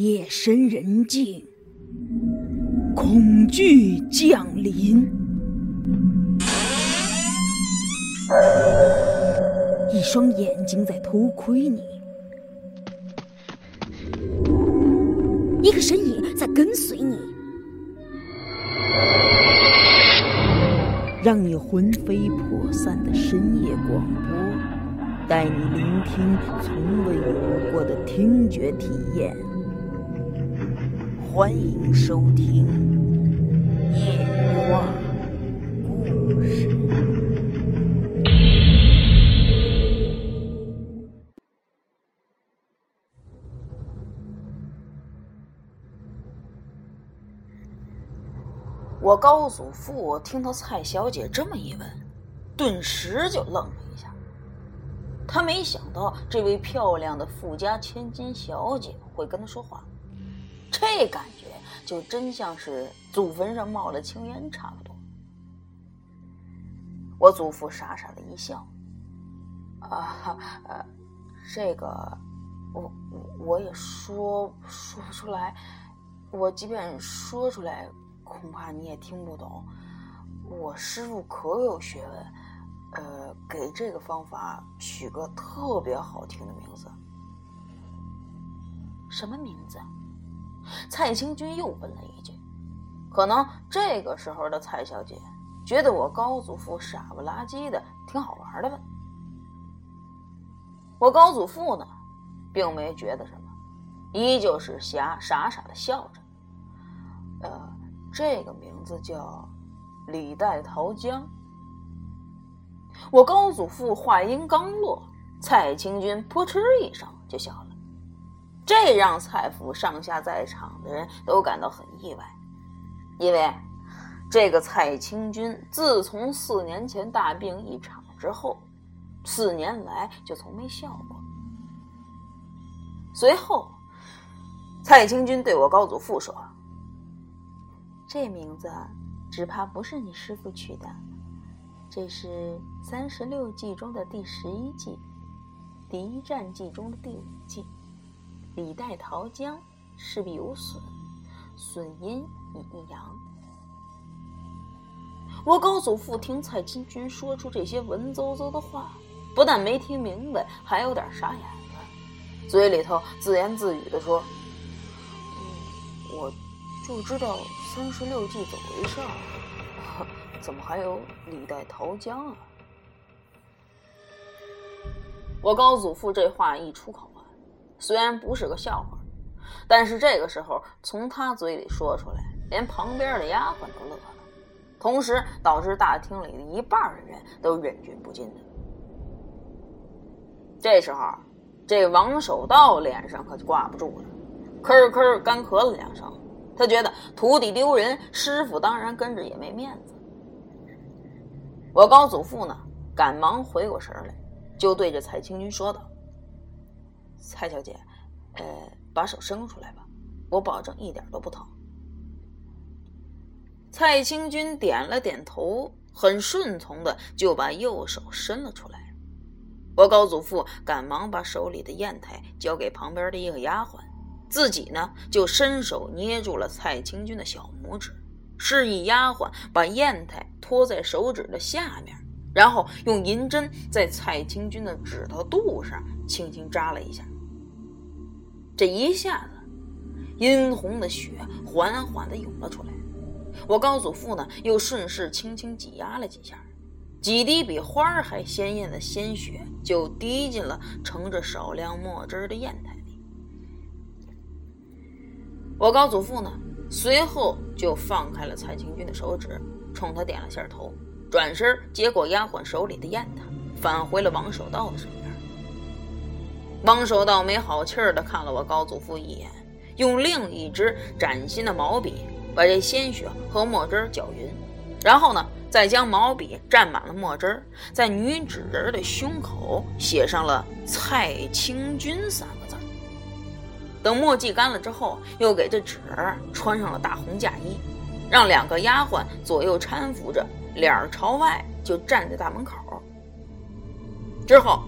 夜深人静，恐惧降临，一双眼睛在偷窥你，一个身影在跟随你，让你魂飞魄散的深夜广播，带你聆听从未有过的听觉体验。欢迎收听《夜话故事》。我高祖父听到蔡小姐这么一问，顿时就愣了一下。他没想到这位漂亮的富家千金小姐会跟他说话，这感觉就真像是祖坟上冒了青烟差不多。我祖父傻傻的一笑：“啊，呃，这个，我我也说说不出来。我即便说出来。”恐怕你也听不懂，我师傅可有学问，呃，给这个方法取个特别好听的名字。什么名字？蔡清君又问了一句。可能这个时候的蔡小姐觉得我高祖父傻不拉几的，挺好玩的吧？我高祖父呢，并没觉得什么，依旧是瞎傻傻的笑着，呃。这个名字叫李代桃僵。我高祖父话音刚落，蔡清君扑哧一声就笑了，这让蔡府上下在场的人都感到很意外，因为这个蔡清君自从四年前大病一场之后，四年来就从没笑过。随后，蔡清君对我高祖父说。这名字只怕不是你师傅取的，这是三十六计中的第十一计，敌战计中的第五计。李代桃僵，势必有损，损阴以益阳。我高祖父听蔡清君说出这些文绉绉的话，不但没听明白，还有点傻眼了，嘴里头自言自语的说：“，我。”就知道三十六计怎么回事，怎么还有李代桃僵啊？我高祖父这话一出口，虽然不是个笑话，但是这个时候从他嘴里说出来，连旁边的丫鬟都乐了，同时导致大厅里的一半的人都忍俊不禁的。这时候，这王守道脸上可就挂不住了，咳咳干咳了两声。他觉得徒弟丢人，师傅当然跟着也没面子。我高祖父呢，赶忙回过神来，就对着蔡青云说道：“蔡小姐，呃，把手伸出来吧，我保证一点都不疼。”蔡清君点了点头，很顺从的就把右手伸了出来。我高祖父赶忙把手里的砚台交给旁边的一个丫鬟。自己呢，就伸手捏住了蔡清君的小拇指，示意丫鬟把砚台托在手指的下面，然后用银针在蔡清君的指头肚上轻轻扎了一下。这一下子，殷红的血缓缓地涌了出来。我高祖父呢，又顺势轻轻挤压了几下，几滴比花儿还鲜艳的鲜血就滴进了盛着少量墨汁的砚台里。我高祖父呢，随后就放开了蔡清君的手指，冲他点了下头，转身接过丫鬟手里的砚台，返回了王守道的身边。王守道没好气儿的看了我高祖父一眼，用另一支崭新的毛笔把这鲜血和墨汁搅匀，然后呢，再将毛笔蘸满了墨汁，在女纸人的胸口写上了“蔡清君”三个字。等墨迹干了之后，又给这纸儿穿上了大红嫁衣，让两个丫鬟左右搀扶着，脸朝外就站在大门口。之后，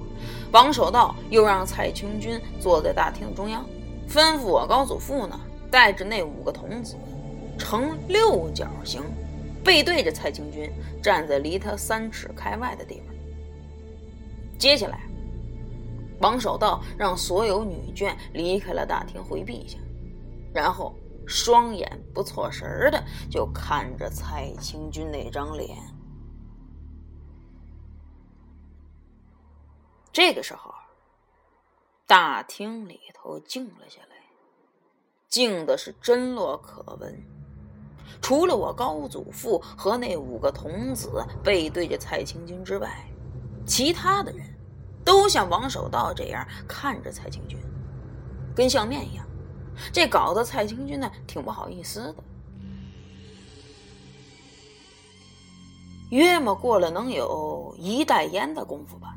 王守道又让蔡清君坐在大厅中央，吩咐我高祖父呢，带着那五个童子，呈六角形，背对着蔡清军，站在离他三尺开外的地方。接下来，王守道让所有女眷离开了大厅，回避一下，然后双眼不错神的就看着蔡清军那张脸。这个时候，大厅里头静了下来，静的是真落可闻。除了我高祖父和那五个童子背对着蔡清军之外，其他的人都像王守道这样看着蔡清军，跟相面一样。这搞得蔡清军呢挺不好意思的。约莫过了能有一袋烟的功夫吧。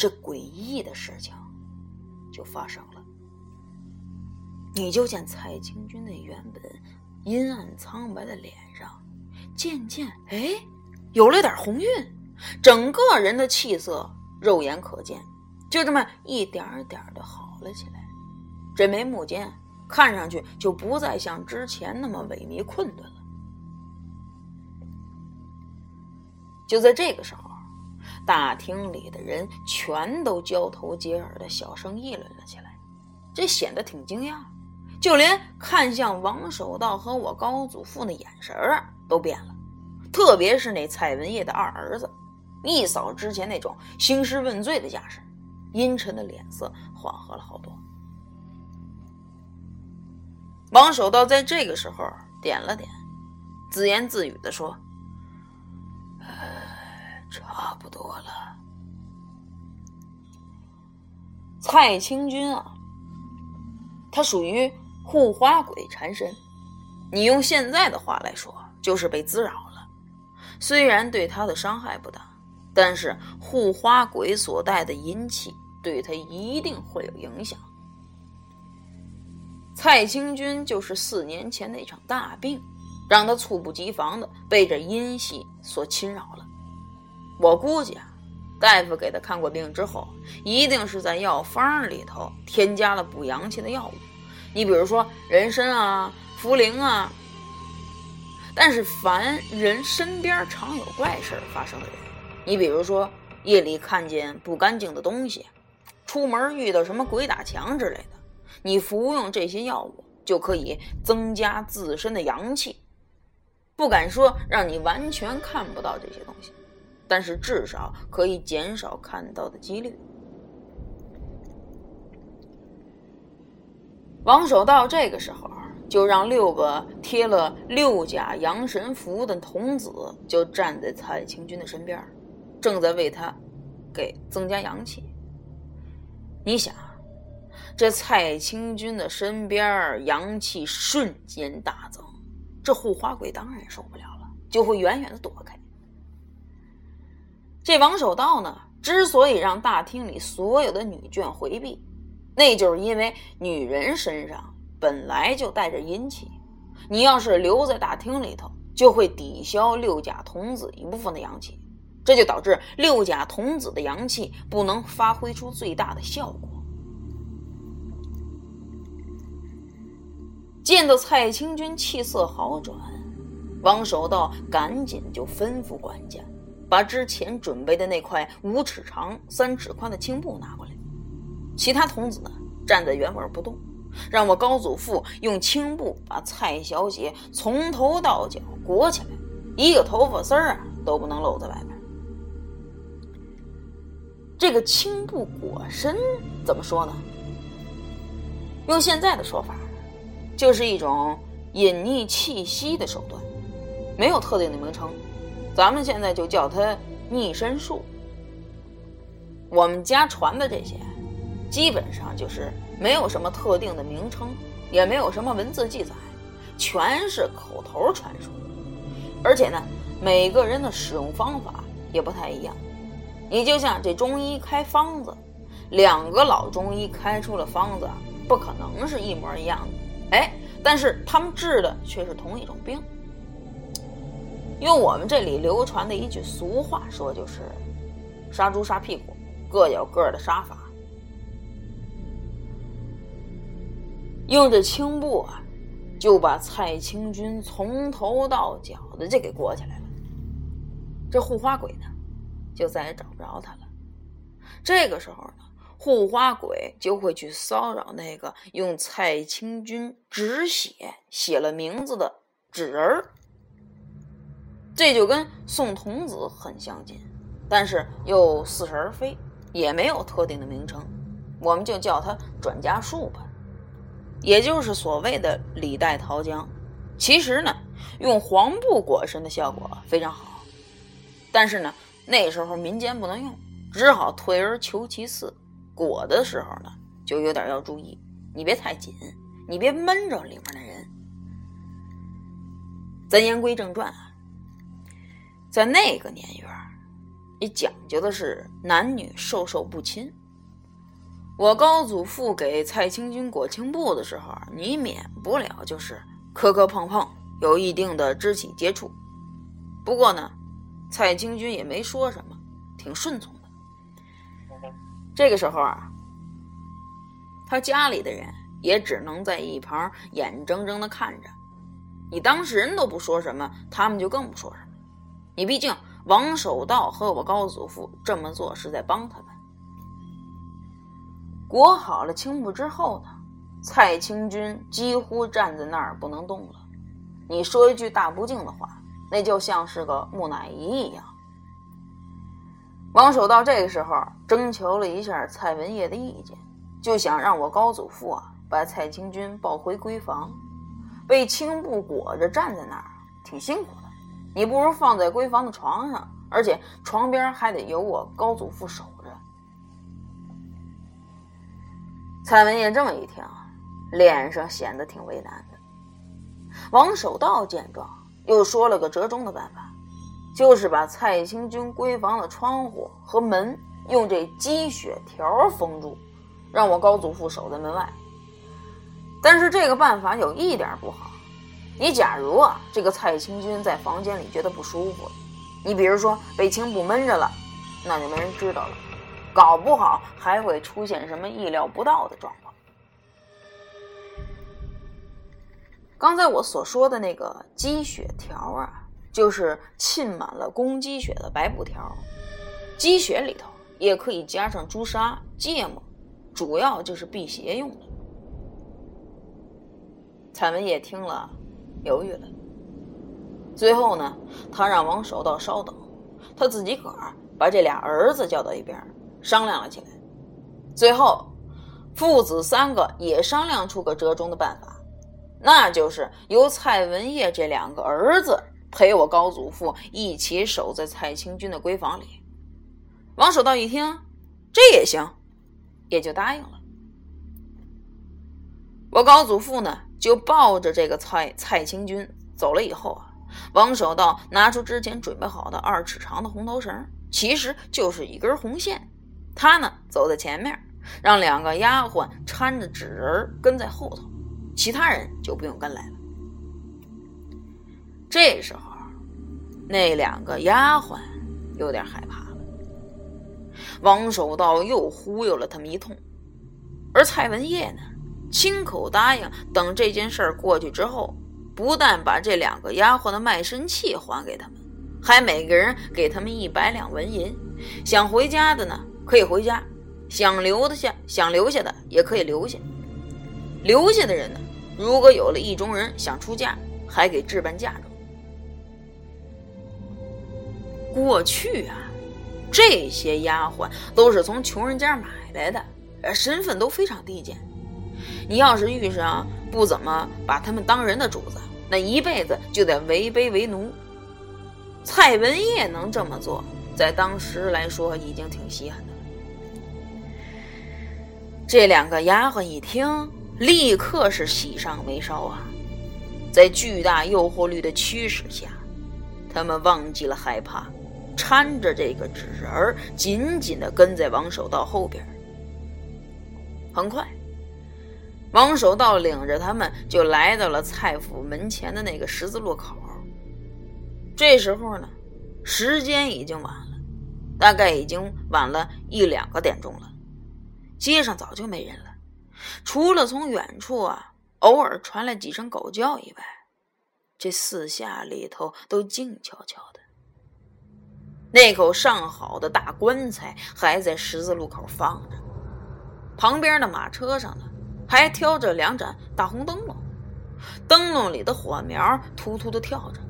这诡异的事情就发生了。你就见蔡清军那原本阴暗苍白的脸上，渐渐哎有了点红晕，整个人的气色肉眼可见，就这么一点点的好了起来。这眉目间看上去就不再像之前那么萎靡困顿了。就在这个时候。大厅里的人全都交头接耳的小声议论了起来，这显得挺惊讶，就连看向王守道和我高祖父的眼神儿都变了，特别是那蔡文业的二儿子，一扫之前那种兴师问罪的架势，阴沉的脸色缓和了好多。王守道在这个时候点了点，自言自语的说。差不多了，蔡清君啊，他属于护花鬼缠身，你用现在的话来说，就是被滋扰了。虽然对他的伤害不大，但是护花鬼所带的阴气对他一定会有影响。蔡清君就是四年前那场大病，让他猝不及防的被这阴气所侵扰了。我估计啊，大夫给他看过病之后，一定是在药方里头添加了补阳气的药物。你比如说人参啊、茯苓啊。但是凡人身边常有怪事发生的人，你比如说夜里看见不干净的东西，出门遇到什么鬼打墙之类的，你服用这些药物就可以增加自身的阳气。不敢说让你完全看不到这些东西。但是至少可以减少看到的几率。王守道这个时候就让六个贴了六甲阳神符的童子就站在蔡清军的身边，正在为他给增加阳气。你想，这蔡清军的身边阳气瞬间大增，这护花鬼当然受不了了，就会远远的躲开。这王守道呢，之所以让大厅里所有的女眷回避，那就是因为女人身上本来就带着阴气，你要是留在大厅里头，就会抵消六甲童子一部分的阳气，这就导致六甲童子的阳气不能发挥出最大的效果。见到蔡清君气色好转，王守道赶紧就吩咐管家。把之前准备的那块五尺长、三尺宽的青布拿过来，其他童子呢站在原位不动，让我高祖父用青布把蔡小姐从头到脚裹起来，一个头发丝儿啊都不能露在外面。这个青布裹身怎么说呢？用现在的说法，就是一种隐匿气息的手段，没有特定的名称。咱们现在就叫它逆身术。我们家传的这些，基本上就是没有什么特定的名称，也没有什么文字记载，全是口头传说。而且呢，每个人的使用方法也不太一样。你就像这中医开方子，两个老中医开出了方子，不可能是一模一样的。哎，但是他们治的却是同一种病。用我们这里流传的一句俗话说，就是“杀猪杀屁股，各有各的杀法”。用这青布啊，就把蔡清军从头到脚的就给裹起来了。这护花鬼呢，就再也找不着他了。这个时候呢，护花鬼就会去骚扰那个用蔡清军纸写写了名字的纸人儿。这就跟送童子很相近，但是又似是而非，也没有特定的名称，我们就叫它转家术吧，也就是所谓的李代桃僵。其实呢，用黄布裹身的效果非常好，但是呢，那时候民间不能用，只好退而求其次，裹的时候呢，就有点要注意，你别太紧，你别闷着里面的人。咱言归正传啊。在那个年月，你讲究的是男女授受不亲。我高祖父给蔡清君裹青布的时候，你免不了就是磕磕碰碰，有一定的肢体接触。不过呢，蔡清君也没说什么，挺顺从的。这个时候啊，他家里的人也只能在一旁眼睁睁的看着。你当事人都不说什么，他们就更不说什么。你毕竟王守道和我高祖父这么做是在帮他们。裹好了青布之后呢，蔡清君几乎站在那儿不能动了。你说一句大不敬的话，那就像是个木乃伊一样。王守道这个时候征求了一下蔡文业的意见，就想让我高祖父啊把蔡清君抱回闺房，被青布裹着站在那儿，挺辛苦。你不如放在闺房的床上，而且床边还得有我高祖父守着。蔡文业这么一听，脸上显得挺为难的。王守道见状，又说了个折中的办法，就是把蔡清君闺房的窗户和门用这积雪条封住，让我高祖父守在门外。但是这个办法有一点不好。你假如啊，这个蔡清君在房间里觉得不舒服，你比如说被青布闷着了，那就没人知道了，搞不好还会出现什么意料不到的状况。刚才我所说的那个积雪条啊，就是浸满了公鸡血的白布条，积雪里头也可以加上朱砂、芥末，主要就是辟邪用的。蔡文业听了。犹豫了，最后呢，他让王守道稍等，他自己个儿把这俩儿子叫到一边商量了起来。最后，父子三个也商量出个折中的办法，那就是由蔡文业这两个儿子陪我高祖父一起守在蔡清君的闺房里。王守道一听，这也行，也就答应了。我高祖父呢？就抱着这个蔡蔡清君走了以后啊，王守道拿出之前准备好的二尺长的红头绳，其实就是一根红线。他呢走在前面，让两个丫鬟搀着纸人跟在后头，其他人就不用跟来了。这时候，那两个丫鬟有点害怕了。王守道又忽悠了他们一通，而蔡文业呢？亲口答应，等这件事儿过去之后，不但把这两个丫鬟的卖身契还给他们，还每个人给他们一百两纹银。想回家的呢，可以回家；想留的下，想留下的也可以留下。留下的人呢，如果有了意中人想出嫁，还给置办嫁妆。过去啊，这些丫鬟都是从穷人家买来的，身份都非常低贱。你要是遇上不怎么把他们当人的主子，那一辈子就得为卑为奴。蔡文业能这么做，在当时来说已经挺稀罕的了。这两个丫鬟一听，立刻是喜上眉梢啊！在巨大诱惑力的驱使下，他们忘记了害怕，搀着这个纸人儿，紧紧地跟在王守道后边。很快。王守道领着他们就来到了蔡府门前的那个十字路口。这时候呢，时间已经晚了，大概已经晚了一两个点钟了。街上早就没人了，除了从远处啊偶尔传来几声狗叫以外，这四下里头都静悄悄的。那口上好的大棺材还在十字路口放着，旁边的马车上呢，还挑着两盏大红灯笼，灯笼里的火苗突突的跳着。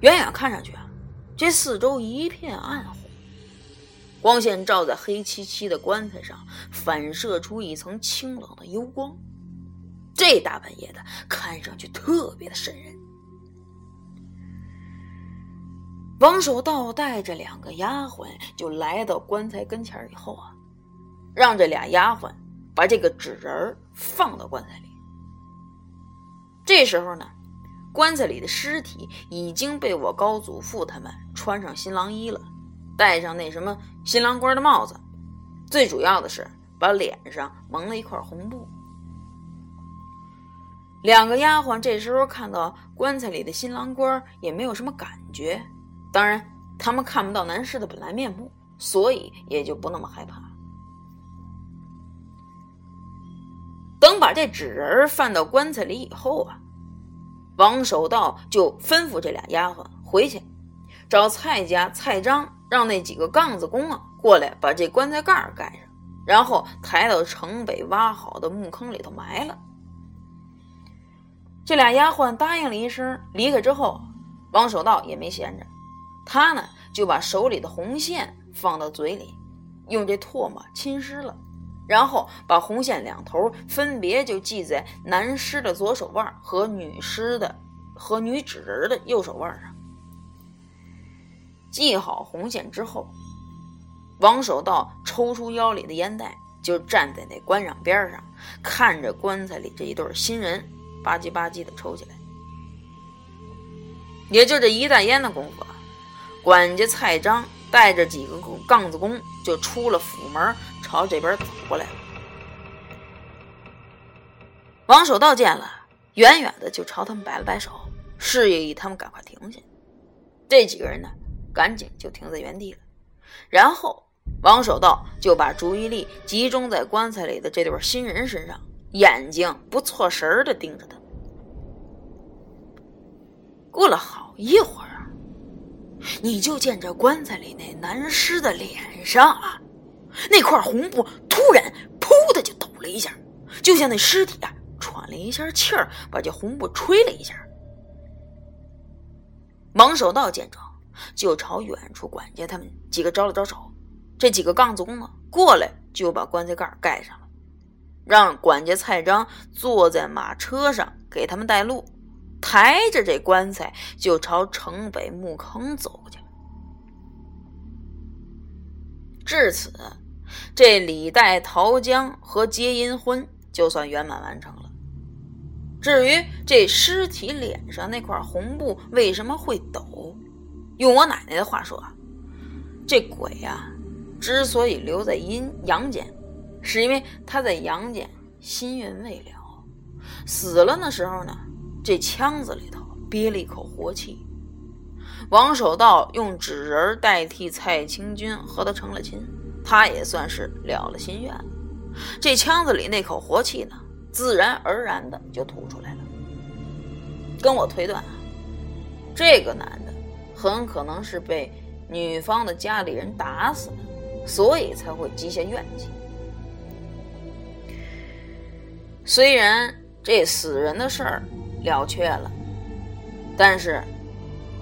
远远看上去啊，这四周一片暗红，光线照在黑漆漆的棺材上，反射出一层清冷的幽光。这大半夜的，看上去特别的瘆人。王守道带着两个丫鬟就来到棺材跟前以后啊，让这俩丫鬟把这个纸人放到棺材里。这时候呢，棺材里的尸体已经被我高祖父他们穿上新郎衣了，戴上那什么新郎官的帽子，最主要的是把脸上蒙了一块红布。两个丫鬟这时候看到棺材里的新郎官，也没有什么感觉。当然，他们看不到男尸的本来面目，所以也就不那么害怕。等把这纸人放到棺材里以后啊，王守道就吩咐这俩丫鬟回去找蔡家蔡章，让那几个杠子工啊过来把这棺材盖盖上，然后抬到城北挖好的墓坑里头埋了。这俩丫鬟答应了一声，离开之后，王守道也没闲着。他呢，就把手里的红线放到嘴里，用这唾沫浸湿了，然后把红线两头分别就系在男尸的左手腕和女尸的和女纸人的右手腕上。系好红线之后，王守道抽出腰里的烟袋，就站在那棺殇边上，看着棺材里这一对新人吧唧吧唧的抽起来。也就这一袋烟的功夫。管家蔡章带着几个杠子工就出了府门，朝这边走过来了。王守道见了，远远的就朝他们摆了摆手，示意他们赶快停下。这几个人呢，赶紧就停在原地了。然后王守道就把注意力集中在棺材里的这对新人身上，眼睛不错神的盯着他。过了好一会儿。你就见这棺材里那男尸的脸上啊，那块红布突然“噗”的就抖了一下，就像那尸体啊喘了一下气儿，把这红布吹了一下。王守道见状，就朝远处管家他们几个招了招手，这几个杠子工呢过来就把棺材盖盖上了，让管家蔡章坐在马车上给他们带路。抬着这棺材就朝城北墓坑走去。至此，这李代桃僵和结阴婚就算圆满完成了。至于这尸体脸上那块红布为什么会抖，用我奶奶的话说，这鬼呀，之所以留在阴阳间，是因为他在阳间心愿未了，死了那时候呢。这腔子里头憋了一口活气，王守道用纸人代替蔡清君和他成了亲，他也算是了了心愿。这腔子里那口活气呢，自然而然的就吐出来了。跟我推断啊，这个男的很可能是被女方的家里人打死的，所以才会积下怨气。虽然这死人的事儿。了却了，但是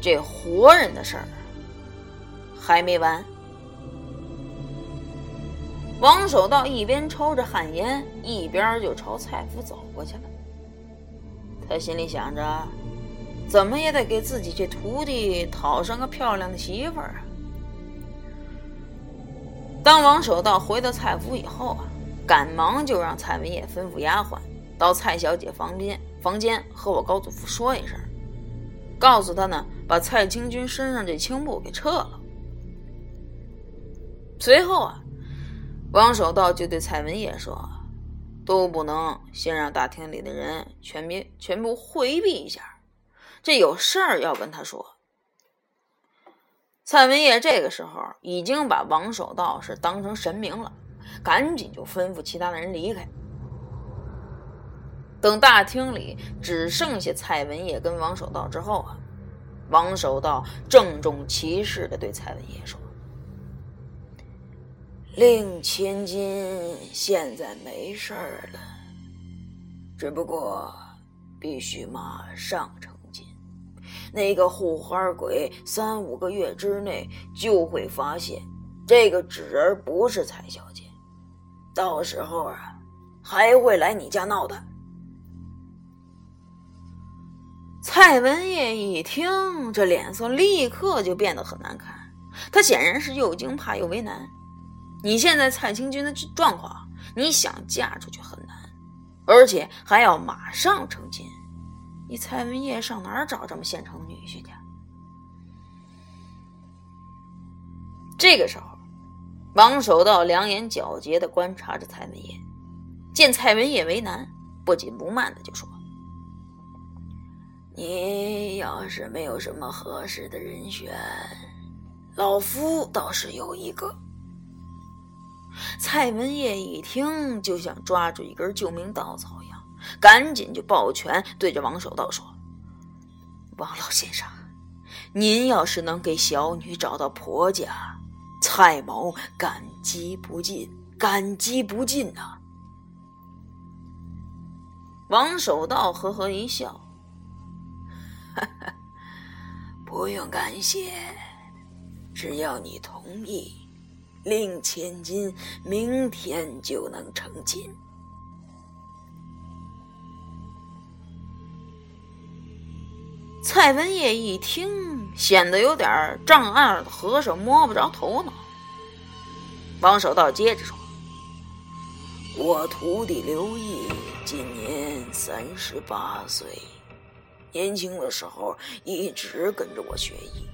这活人的事儿还没完。王守道一边抽着旱烟，一边就朝蔡府走过去了。他心里想着，怎么也得给自己这徒弟讨上个漂亮的媳妇儿啊。当王守道回到蔡府以后啊，赶忙就让蔡文业吩咐丫鬟到蔡小姐房间。房间和我高祖父说一声，告诉他呢，把蔡清君身上这青布给撤了。随后啊，王守道就对蔡文业说：“都不能先让大厅里的人全别全部回避一下，这有事儿要跟他说。”蔡文业这个时候已经把王守道是当成神明了，赶紧就吩咐其他的人离开。等大厅里只剩下蔡文业跟王守道之后啊，王守道郑重其事的对蔡文业说：“令千金现在没事儿了，只不过必须马上成亲。那个护花鬼三五个月之内就会发现这个纸人不是蔡小姐，到时候啊，还会来你家闹的。”蔡文业一听，这脸色立刻就变得很难看。他显然是又惊怕又为难。你现在蔡清君的状况，你想嫁出去很难，而且还要马上成亲。你蔡文业上哪儿找这么现成的女婿去？这个时候，王守道两眼皎洁的观察着蔡文业，见蔡文业为难，不紧不慢的就说。你要是没有什么合适的人选，老夫倒是有一个。蔡文业一听，就像抓住一根救命稻草一样，赶紧就抱拳对着王守道说：“王老先生，您要是能给小女找到婆家，蔡某感激不尽，感激不尽呐。”王守道呵呵一笑。不用感谢，只要你同意，令千金明天就能成亲。蔡文业一听，显得有点丈二的和尚摸不着头脑。王守道接着说：“我徒弟刘毅今年三十八岁。”年轻的时候一直跟着我学艺，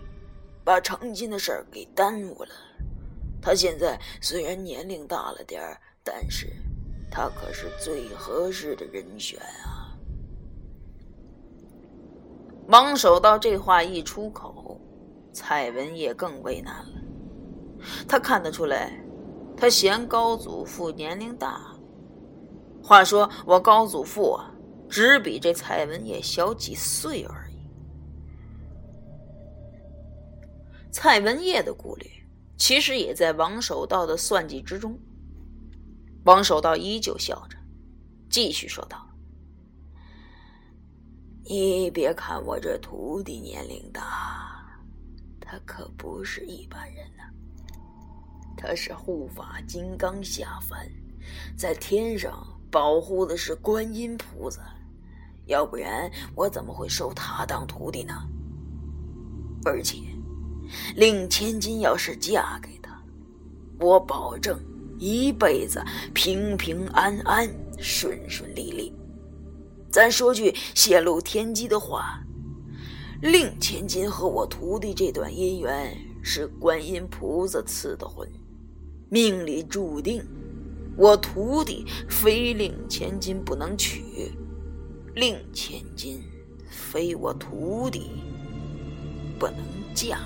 把成亲的事儿给耽误了。他现在虽然年龄大了点儿，但是他可是最合适的人选啊！王守道这话一出口，蔡文业更为难了。他看得出来，他嫌高祖父年龄大。话说我高祖父啊。只比这蔡文业小几岁而已。蔡文业的顾虑，其实也在王守道的算计之中。王守道依旧笑着，继续说道：“你别看我这徒弟年龄大，他可不是一般人呐。他是护法金刚下凡，在天上保护的是观音菩萨。”要不然我怎么会收他当徒弟呢？而且，令千金要是嫁给他，我保证一辈子平平安安、顺顺利利。咱说句泄露天机的话，令千金和我徒弟这段姻缘是观音菩萨赐的婚，命里注定，我徒弟非令千金不能娶。令千金非我徒弟，不能嫁。